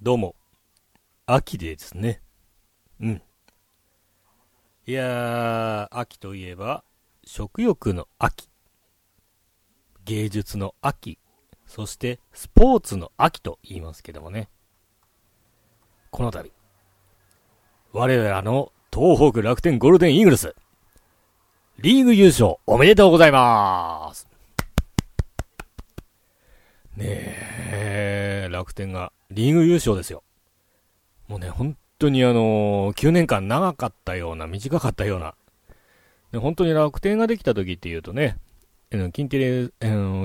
どうも、秋でですね。うん。いやー、秋といえば、食欲の秋、芸術の秋、そしてスポーツの秋と言いますけどもね。この度、我らの東北楽天ゴールデンイーグルス、リーグ優勝おめでとうございますねえ、楽天がリーグ優勝ですよ。もうね、本当にあのー、9年間長かったような、短かったような。で本当に楽天ができた時っていうとね、近鉄、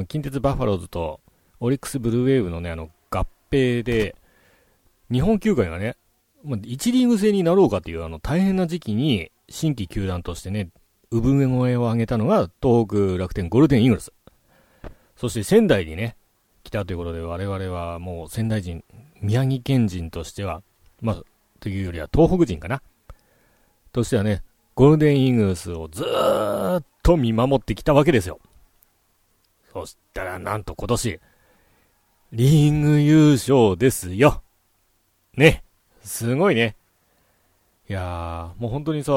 近鉄バファローズとオリックスブルーウェーブのね、あの、合併で、日本球界がね、まあ、1リーグ制になろうかっていうあの大変な時期に新規球団としてね、産声を上げたのが東北楽天ゴールデンイーグルス。そして仙台にね、たということで我々はもう仙台人、宮城県人としては、まあ、というよりは東北人かな。としてはね、ゴールデンイーグルスをずーっと見守ってきたわけですよ。そしたらなんと今年、リーグ優勝ですよ。ね。すごいね。いやー、もう本当にさ、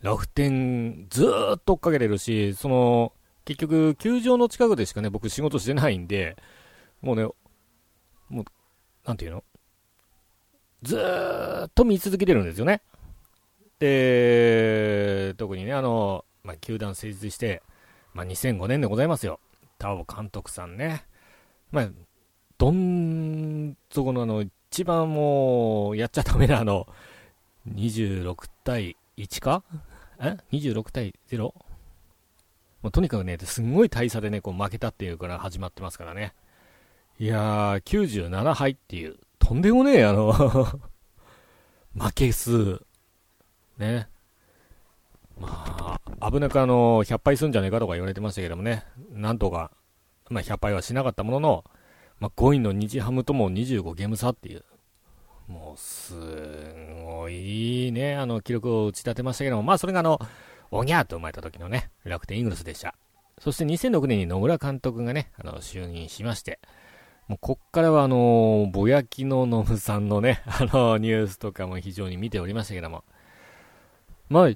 楽天ずーっと追っかけてるし、その、結局、球場の近くでしかね、僕仕事してないんで、もうね、もう、なんていうの？ずーっと見続けてるんですよね。で、特にね、あの、まあ、球団成立して、まあ、2005年でございますよ。田尾監督さんね。まあ、どん底のあの、一番もう、やっちゃダメなあの、26対1か？え ?26 対 0? もうとにかくね、すんごい大差でね、こう負けたっていうから始まってますからね。いやー、97敗っていう、とんでもねえ、あの 負け数。ね。まあ、危なくあの、100敗すんじゃねえかとか言われてましたけどもね。なんとか、まあ、100敗はしなかったものの、まあ、5位の日ハムとも25ゲーム差っていう、もう、すごいね、あの、記録を打ち立てましたけども、まあ、それがあの、おぎゃーと生まれた時のね、楽天イーグルスでした。そして2006年に野村監督がね、あの、就任しまして、もうこっからはあのぼやきのノムさんのね、あのニュースとかも非常に見ておりましたけども、まあ、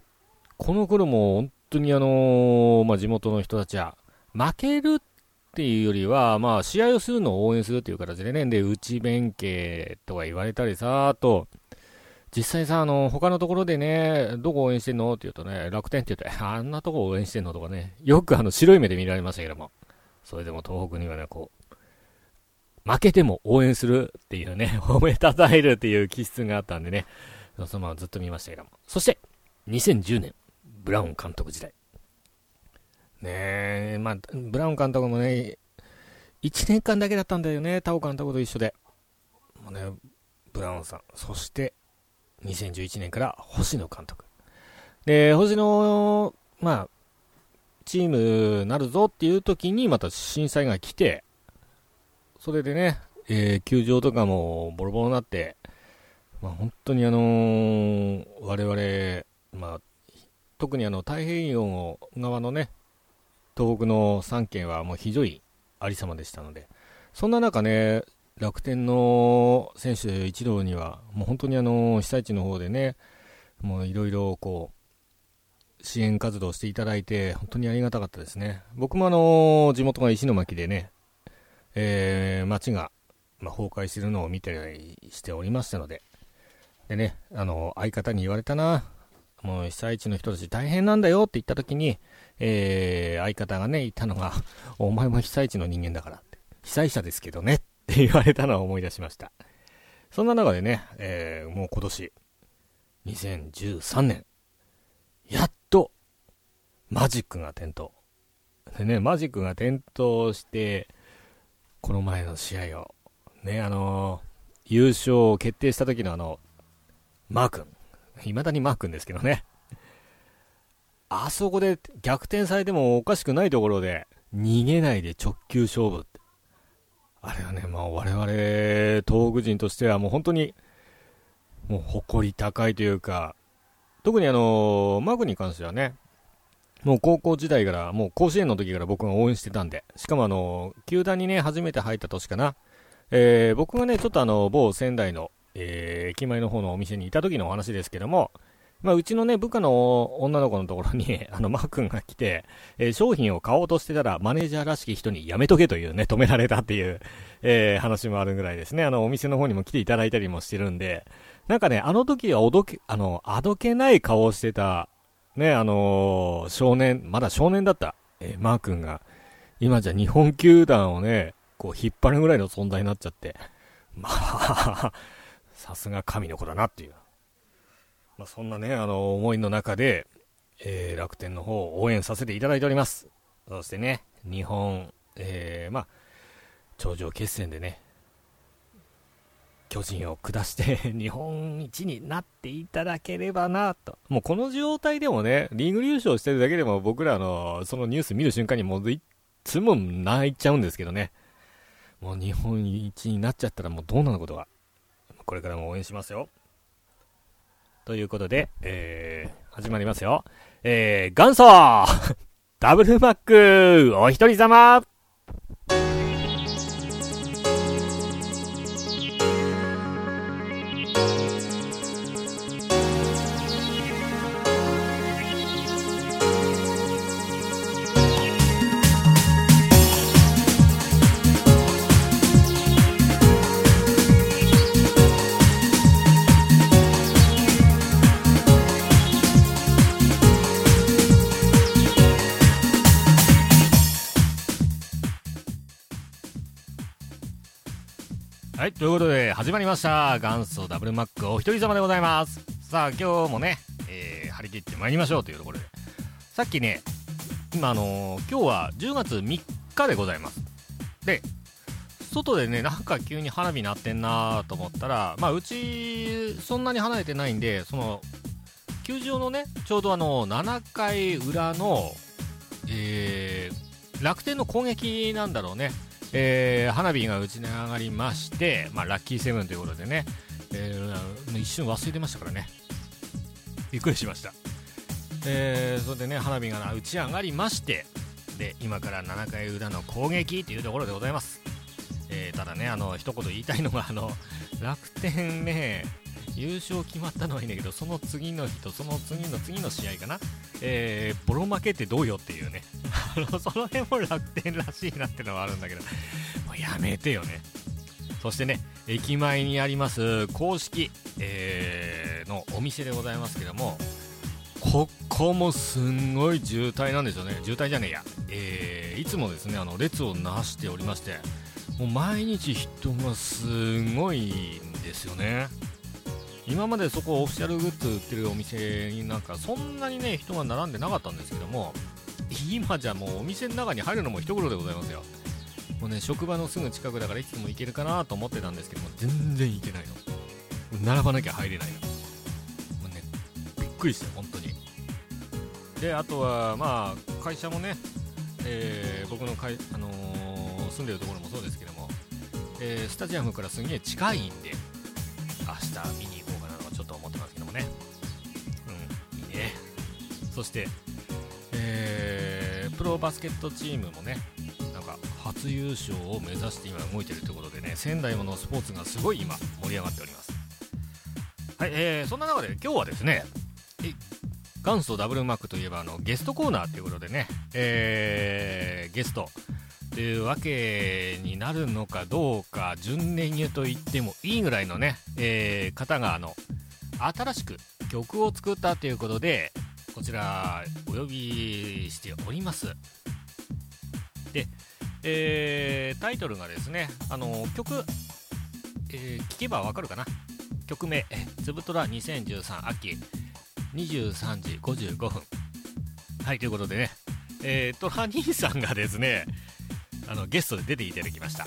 この頃も本当にあのまあ、地元の人たちは、負けるっていうよりは、まあ、試合をするのを応援するっていう形でね、で、内弁慶とか言われたりさ、あと、実際さ、あの、他のところでね、どこ応援してんの？って言うとね、楽天って言うと、あんなとこ応援してんの？とかね、よくあの、白い目で見られましたけども、それでも東北にはね、こう、負けても応援するっていうね、褒めたたえるっていう気質があったんでね、そのままずっと見ましたけども。そして、2010年、ブラウン監督時代。ねえ、まあ、ブラウン監督もね、1年間だけだったんだよね、タオ監督と一緒で。もうね、ブラウンさん。そして、2011年から星野監督。で、星野、まあ、チームなるぞっていう時にまた震災が来て、それでね、えー、球場とかもボロボロになって、まあ、本当にあのー、我々、まあ、特にあの太平洋側のね、東北の3県はもうひどいありさまでしたので、そんな中ね、楽天の選手一同には、もう本当にあの、被災地の方でね、もういろいろこう、支援活動していただいて、本当にありがたかったですね。僕もあの、地元が石巻でね、えー、町が、まあ、崩壊してるのを見てしておりましたので、でね、あの、相方に言われたな、もう被災地の人たち大変なんだよって言った時に、えー、相方がね、言ったのが、お前も被災地の人間だからって。被災者ですけどねって言われたのを思い出しました。そんな中でね、えー、もう今年、2013年、やっと、マジックが点灯。でね、マジックが点灯して、この前の試合を、ね、あのー、優勝を決定した時のあの、マー君。未だにマー君ですけどね。あそこで逆転されてもおかしくないところで、逃げないで直球勝負って。あれはね、まあ我々、東北人としてはもう本当に、もう誇り高いというか、特にあの、マグに関してはね、もう高校時代から、もう甲子園の時から僕が応援してたんで、しかもあの、球団にね、初めて入った年かな、えー、僕がね、ちょっとあの、某仙台の、えー、駅前の方のお店にいた時のお話ですけども、まあ、うちのね、部下の女の子のところに、あの、マー君が来て、えー、商品を買おうとしてたら、マネージャーらしき人にやめとけというね、止められたっていう、えー、話もあるぐらいですね。あの、お店の方にも来ていただいたりもしてるんで、なんかね、あの時はおどけ、あの、あどけない顔をしてた、ね、あのー、少年、まだ少年だった、え、マー君が、今じゃ日本球団をね、こう引っ張るぐらいの存在になっちゃって、まあ、さすが神の子だなっていう。まあ、そんなね、あの、思いの中で、えー、楽天の方を応援させていただいております。そしてね、日本、えー、まあ、頂上決戦でね、巨人を下して 日本一になっていただければなと。もうこの状態でもね、リーグ優勝してるだけでも僕らのそのニュース見る瞬間にもういつも泣いちゃうんですけどね。もう日本一になっちゃったらもうどうなることが。これからも応援しますよ。ということで、えー、始まりますよ。えー、元祖 ダブルマックお一人様始まりました。元祖ダブルマックお一人様でございます。さあ、今日もね、えー、張り切って参りましょうというところで。さっきね、今あのー、今日は10月3日でございます。で、外でね、なんか急に花火鳴ってんなと思ったら、まあ、うち、そんなに離れてないんで、その、球場のね、ちょうどあの、7回裏の、えー、楽天の攻撃なんだろうね。えー、花火が打ち上がりまして、まあ、ラッキーセブンということでね、えー、一瞬忘れてましたからね。びっくりしました、えー、それでね花火が打ち上がりましてで今から7回裏の攻撃というところでございます、えー、ただねあの一言言いたいのがあの楽天ね優勝決まったのはいいんだけどその次の日とその次の次の試合かな？えー、ボロ負けってどうよっていうね。あ のその辺も楽天らしいなってのはあるんだけど。もうやめてよね。そしてね駅前にあります公式、えー、のお店でございますけどもここもすんごい渋滞なんですよね。渋滞じゃねえや、えー、いつもですねあの列をなしておりましてもう毎日人がすごいんですよね。今までそこオフィシャルグッズ売ってるお店になんかそんなにね人が並んでなかったんですけども今じゃもうお店の中に入るのも一苦労でございますよ。もうね職場のすぐ近くだからいつでも行けるかなと思ってたんですけども全然行けないの。並ばなきゃ入れないの。もうねびっくりして本当に。であとはまあ会社もね、えー、僕のかい、あのー、住んでるところもそうですけども、えー、スタジアムからすげえ近いんで明日見にそして、えー、プロバスケットチームもねなんか初優勝を目指して今動いてるということでね仙台ものスポーツがすごい今盛り上がっております。はい、えー、そんな中で今日はですね元祖ダブルマックといえばあのゲストコーナーということでね、えー、ゲスト。というわけになるのかどうか準年入と言ってもいいぐらいのね、えー、方があの新しく曲を作ったということで、こちらお呼びしております。で、えー、タイトルがですねあの曲、えー、聞けばわかるかな？曲名「つぶとら2013秋23時55分」はいということでね、えー、トラ兄さんがですねあのゲストで出ていただきました。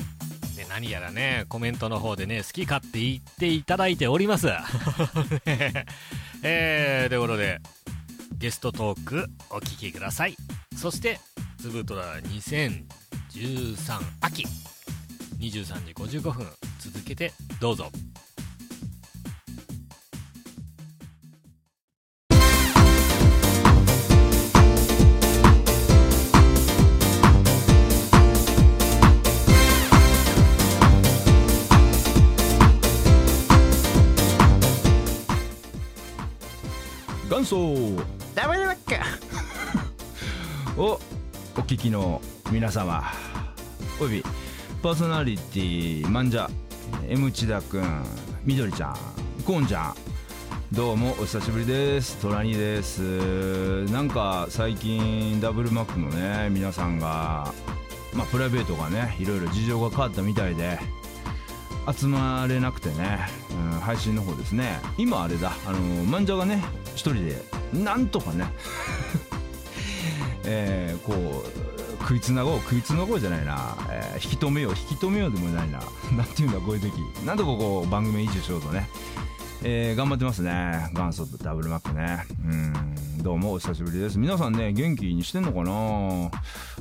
で何やらねコメントの方でね好き勝手言っていただいております。えー、ということでゲストトークお聞きください。そして「つぶとら2013秋」23時55分続けてどうぞ。元祖ダブルバック。をお聞きの皆様。およびパーソナリティマンジャ M 千田くんみどりちゃんコーンちゃん。どうもお久しぶりです。トラニーです。なんか最近ダブルマックのね皆さんがまあプライベートがねいろいろ事情が変わったみたいで集まれなくてね、うん、配信の方ですね。今あれだあのマンジャがね一人でなんとかね。えー、こう食いつなごう食いつなごうじゃないな、えー、引き止めよう引き止めようでもないな。なんていうんだこういう時なんとかこう番組維持しようとね。えー、頑張ってますね。元祖ダブルマックね。うん。どうもお久しぶりです。皆さんね元気にしてんのかな？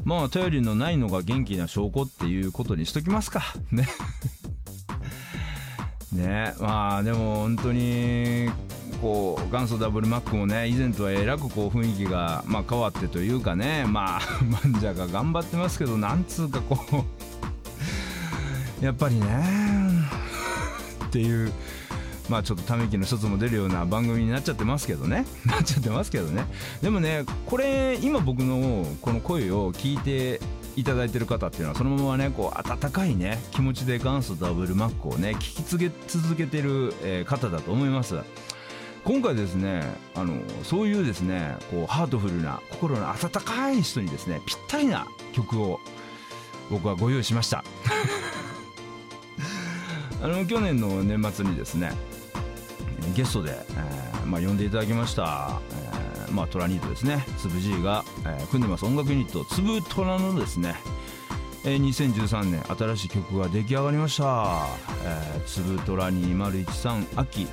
まあ頼りのないのが元気な証拠っていうことにしときますか。ね。ね。まあでも本当にこう元祖ダブルマックもね以前とはえらくこう雰囲気が、まあ、変わってというかねまあマンジャが頑張ってますけどなんつうかこう やっぱりねっていうまあちょっとため息の一つも出るような番組になっちゃってますけどね。なっちゃってますけどね。でもねこれ今僕のこの声を聞いていただいてる方っていうのはそのままねこう温かいね気持ちで元祖ダブルマックをね聞き続け続けてる、えー、方だと思います。今回ですねあのそういうですねこうハートフルな心の温かい人にですねぴったりな曲を僕はご用意しました。あの去年の年末にですねゲストで、えーまあ、呼んでいただきました、えーまあ、トラニートですねつぶ G が、えー、組んでます音楽ユニットつぶトラのですね、えー、2013年新しい曲が出来上がりました「えー、つぶトラ2013秋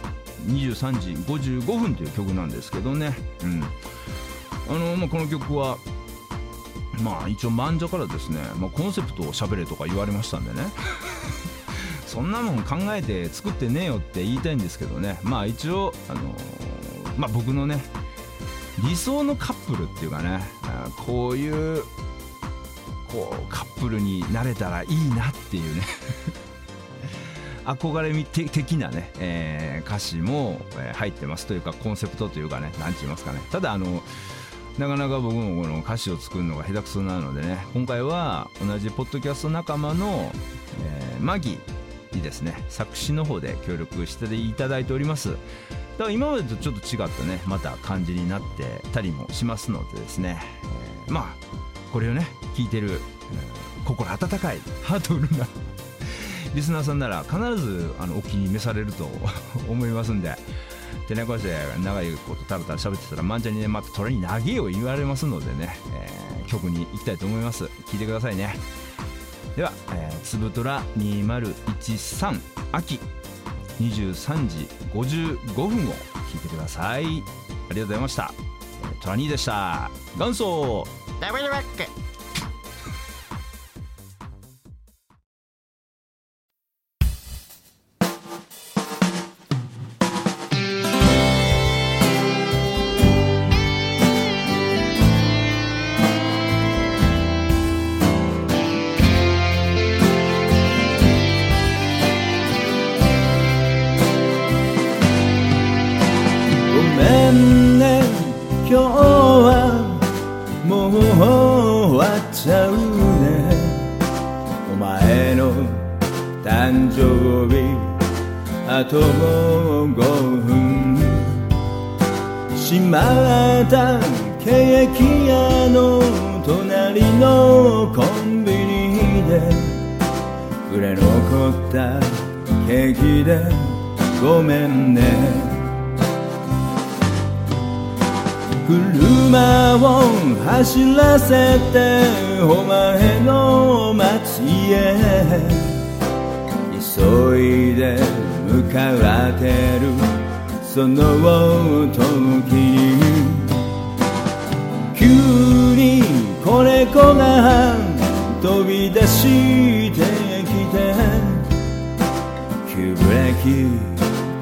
23時55分」という曲なんですけどね、うん。あのまあ、この曲はまあ一応漫画からですね、まあ、コンセプトをしゃべれとか言われましたんでね。そんなもん考えて作ってねえよって言いたいんですけどね。まあ一応、あのー、まあ、僕のね理想のカップルっていうかねこういうこうカップルになれたらいいなっていうね。憧れ的なね、えー、歌詞も、入ってますというかコンセプトというかね何て言いますかね。ただあのなかなか僕もこの歌詞を作るのが下手くそなのでね今回は同じポッドキャスト仲間の、えー、マギにですね。作詞の方で協力していただいております。だから今までとちょっと違ったねまた感じになってたりもしますのでですね、えー、まあこれをね聞いてる、えー、心温かいハートフルなリスナーさんなら必ずあのお気に召されると 思いますんででねこうして長いことたらたら喋ってたら漫才にねまた虎に投げを言われますのでね、えー、曲に行きたいと思います。聞いてくださいね。では、えー、つぶとら2013秋23時55分を聞いてください。ありがとうございました。トラニーでした。元祖 Now, where the rocket? ダブルバック走らせてお前の街へ。急いで向かってるその時に。急に子猫が飛び出して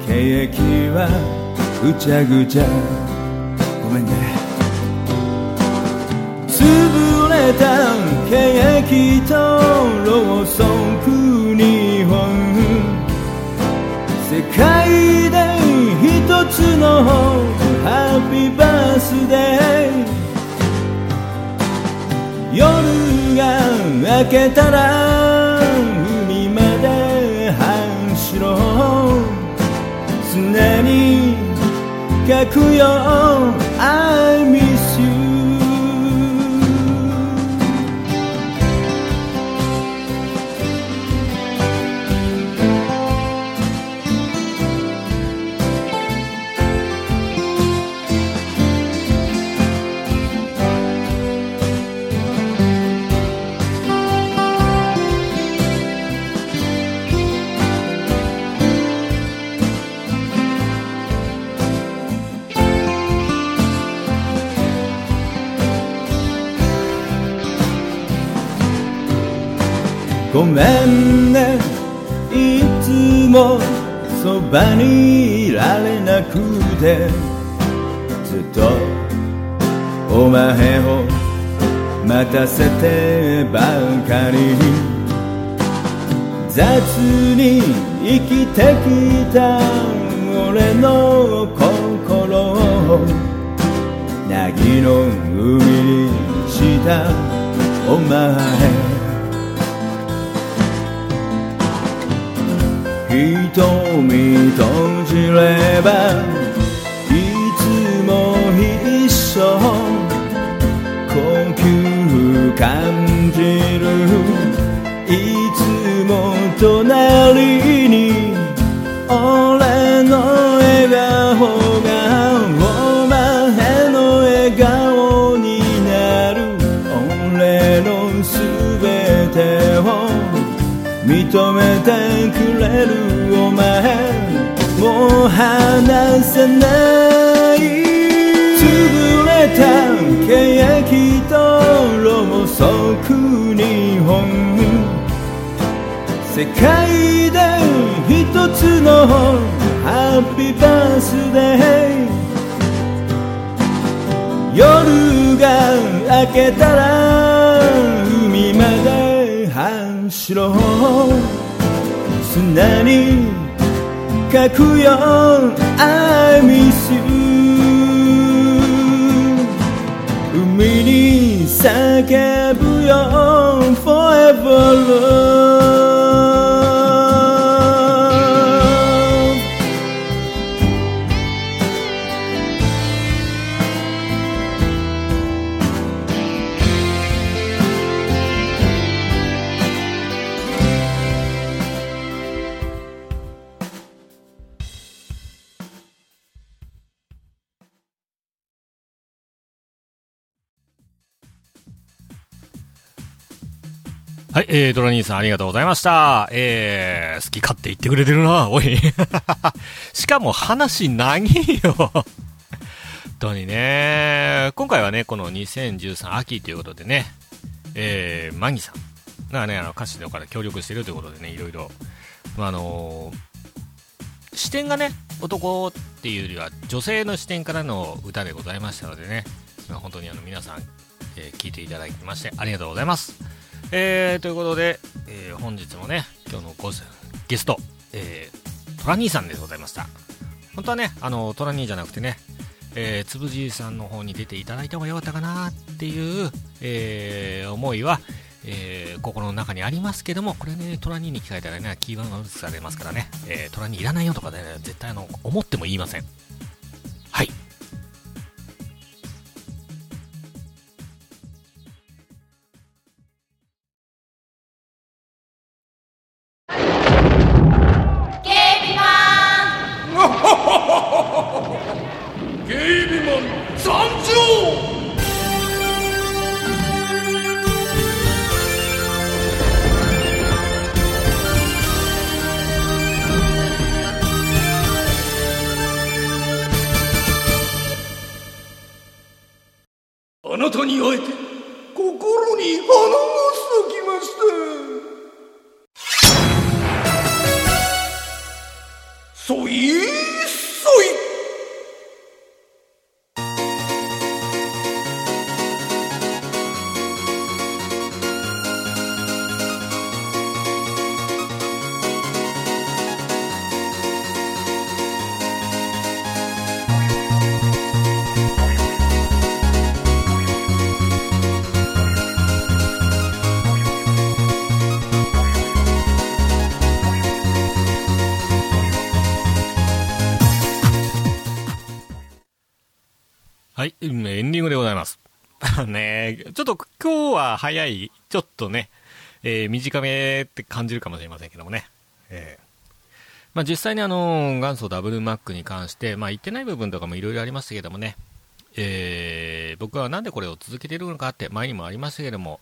ケーキはぐちゃぐちゃ。ごめんね。潰れたケーキとろうそく2本世界で一つのハッピーバースデー。夜が明けたら書くよ I ごめんね。いつもそばにいられなくて。ずっとお前を待たせてばかり雑に生きてきた俺の心を。凪の海にしたお前。瞳閉じればいつも一緒呼吸感じる。いつも隣離せない潰れた欅とろもそく日本世界で一つのハッピーバースデー夜が明けたら海まで走ろう。砂に書くよ I miss you 海に叫ぶよ Forever love はい、えー、ドラ兄さんありがとうございました。えー、好き勝手言ってくれてるな、おい。しかも話長いよ。本当にね。今回はね、この2013秋ということでね、えー、マギさんがね、あの歌詞のから協力してるということでね、いろいろ、まあ、あのー視点がね、男っていうよりは女性の視点からの歌でございましたのでね、まあ本当にあの皆さん、えー聞いていただきましてありがとうございます。えー、ということで、えー本日もね、今日のごゲスト、えー、トラ兄さんでございました。本当はね、あの、トラ兄じゃなくてね、え、つぶじいさんの方に出ていただいた方がよかったかなっていう、えー思いは、えー心の中にありますけども、これね、トラ兄に聞かれたらね、キーワードが打つされますからね、えートラ兄いらないよとかね、絶対あの、思っても言いません。そいは早い、ちょっとね、えー短めって感じるかもしれませんけどもね。えーまあ、実際にあの、元祖ダブルマックに関して、まあ、言ってない部分とかもいろいろありましたけどもね、えー僕はなんでこれを続けているのかって前にもありましたけども、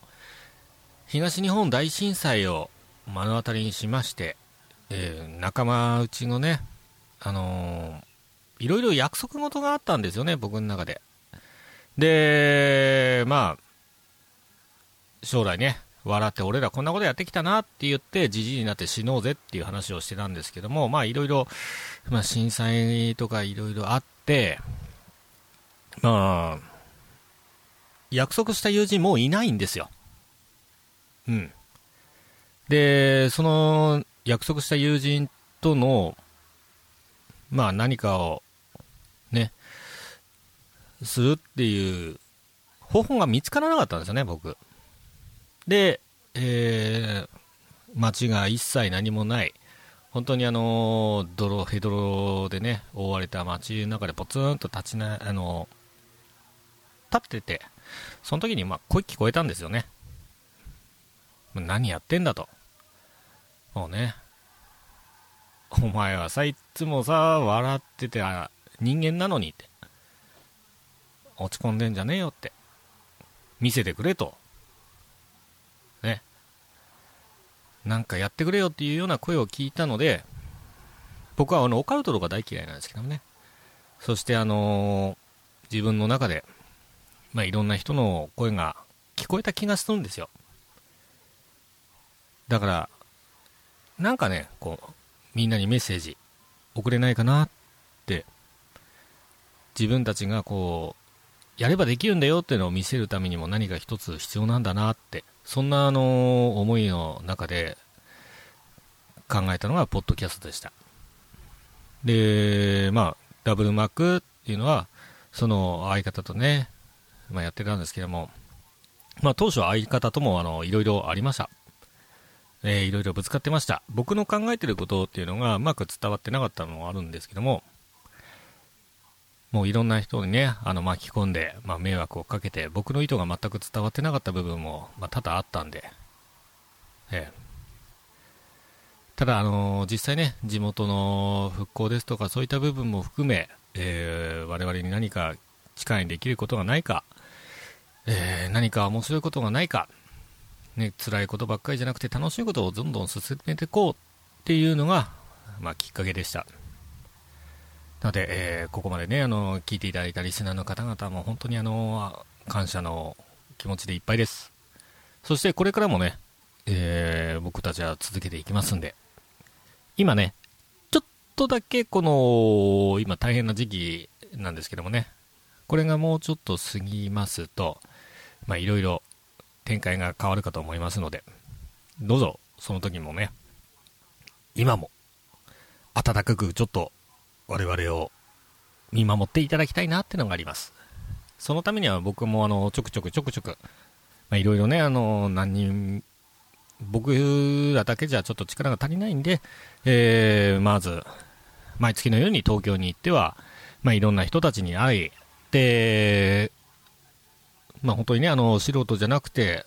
東日本大震災を目の当たりにしまして、えー仲間内のね、あのーいろいろ約束事があったんですよね、僕の中で。で、まあ、将来ね、笑って俺らこんなことやってきたなって言って、じじいになって死のうぜっていう話をしてたんですけども、まあいろいろ、まあ震災とかいろいろあって、まあ、約束した友人もういないんですよ。うん。で、その約束した友人との、まあ何かを、ね、するっていう方法が見つからなかったんですよね、僕。で、えー、街が一切何もない、本当にあの、泥、ヘドロでね、覆われた街の中でポツンと立ちな、あの、立ってて、その時にまあ声聞こえたんですよね。何やってんだと。もうね、お前はさ、いつもさ、笑ってて、あ人間なのにって。落ち込んでんじゃねえよって。見せてくれと。ね。なんかやってくれよっていうような声を聞いたので、僕はあの、オカルトとか大嫌いなんですけどね。そしてあのー自分の中で、まあ、いろんな人の声が聞こえた気がするんですよ。だから、なんかね、こう、みんなにメッセージ送れないかなって、自分たちがこう、やればできるんだよっていうのを見せるためにも何か一つ必要なんだなって、そんなあの思いの中で考えたのがポッドキャストでした。で、まあ、ダブルマックっていうのは、その相方とね、まあ、やってたんですけども、まあ、当初は相方ともあのいろいろありました。えーいろいろぶつかってました。僕の考えてることっていうのがうまく伝わってなかったのもあるんですけども、もういろんな人にね、あの巻き込んで、まあ、迷惑をかけて、僕の意図が全く伝わってなかった部分も、まあ、多々あったんで、ええただ、あの実際ね、地元の復興ですとか、そういった部分も含め、えー我々に何か力にできることがないか、えー何か面白いことがないか、ね、辛いことばっかりじゃなくて楽しいことをどんどん進めていこうっていうのが、まあ、きっかけでした。なので、えーここまでね、あの、聞いていただいたリスナーの方々も本当にあの、感謝の気持ちでいっぱいです。そしてこれからもね、えー僕たちは続けていきますんで、今ね、ちょっとだけこの、今大変な時期なんですけどもね、これがもうちょっと過ぎますと、まあいろいろ展開が変わるかと思いますので、どうぞその時もね、今も温かくちょっと我々を見守っていただきたいなってのがあります。そのためには僕もあのちょくちょくちょくちょく、まあ、いろいろね、あの何人、僕らだけじゃちょっと力が足りないんで、えーまず、毎月のように東京に行っては、まあ、いろんな人たちに会い、で、まあ、本当にね、あの、素人じゃなくて、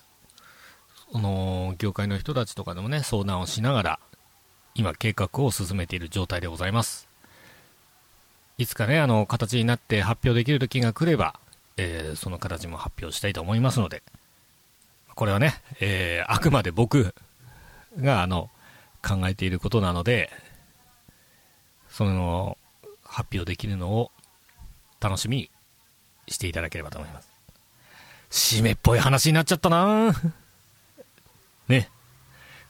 その、業界の人たちとかでもね、相談をしながら、今、計画を進めている状態でございます。いつかね、あの、形になって発表できる時が来れば、えーその形も発表したいと思いますので、これはね、えーあくまで僕が、あの、考えていることなので、その、発表できるのを楽しみにしていただければと思います。締めっぽい話になっちゃったな ね。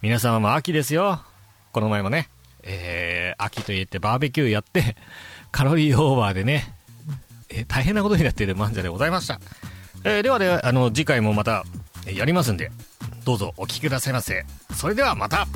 皆様も秋ですよ。この前もね、えー、秋と言ってバーベキューやって、カロリーオーバーでね、え大変なことになっている漫才でございました。えー、ではでは、あの、次回もまた、やりますんで、どうぞお聴きくださいませ。それではまた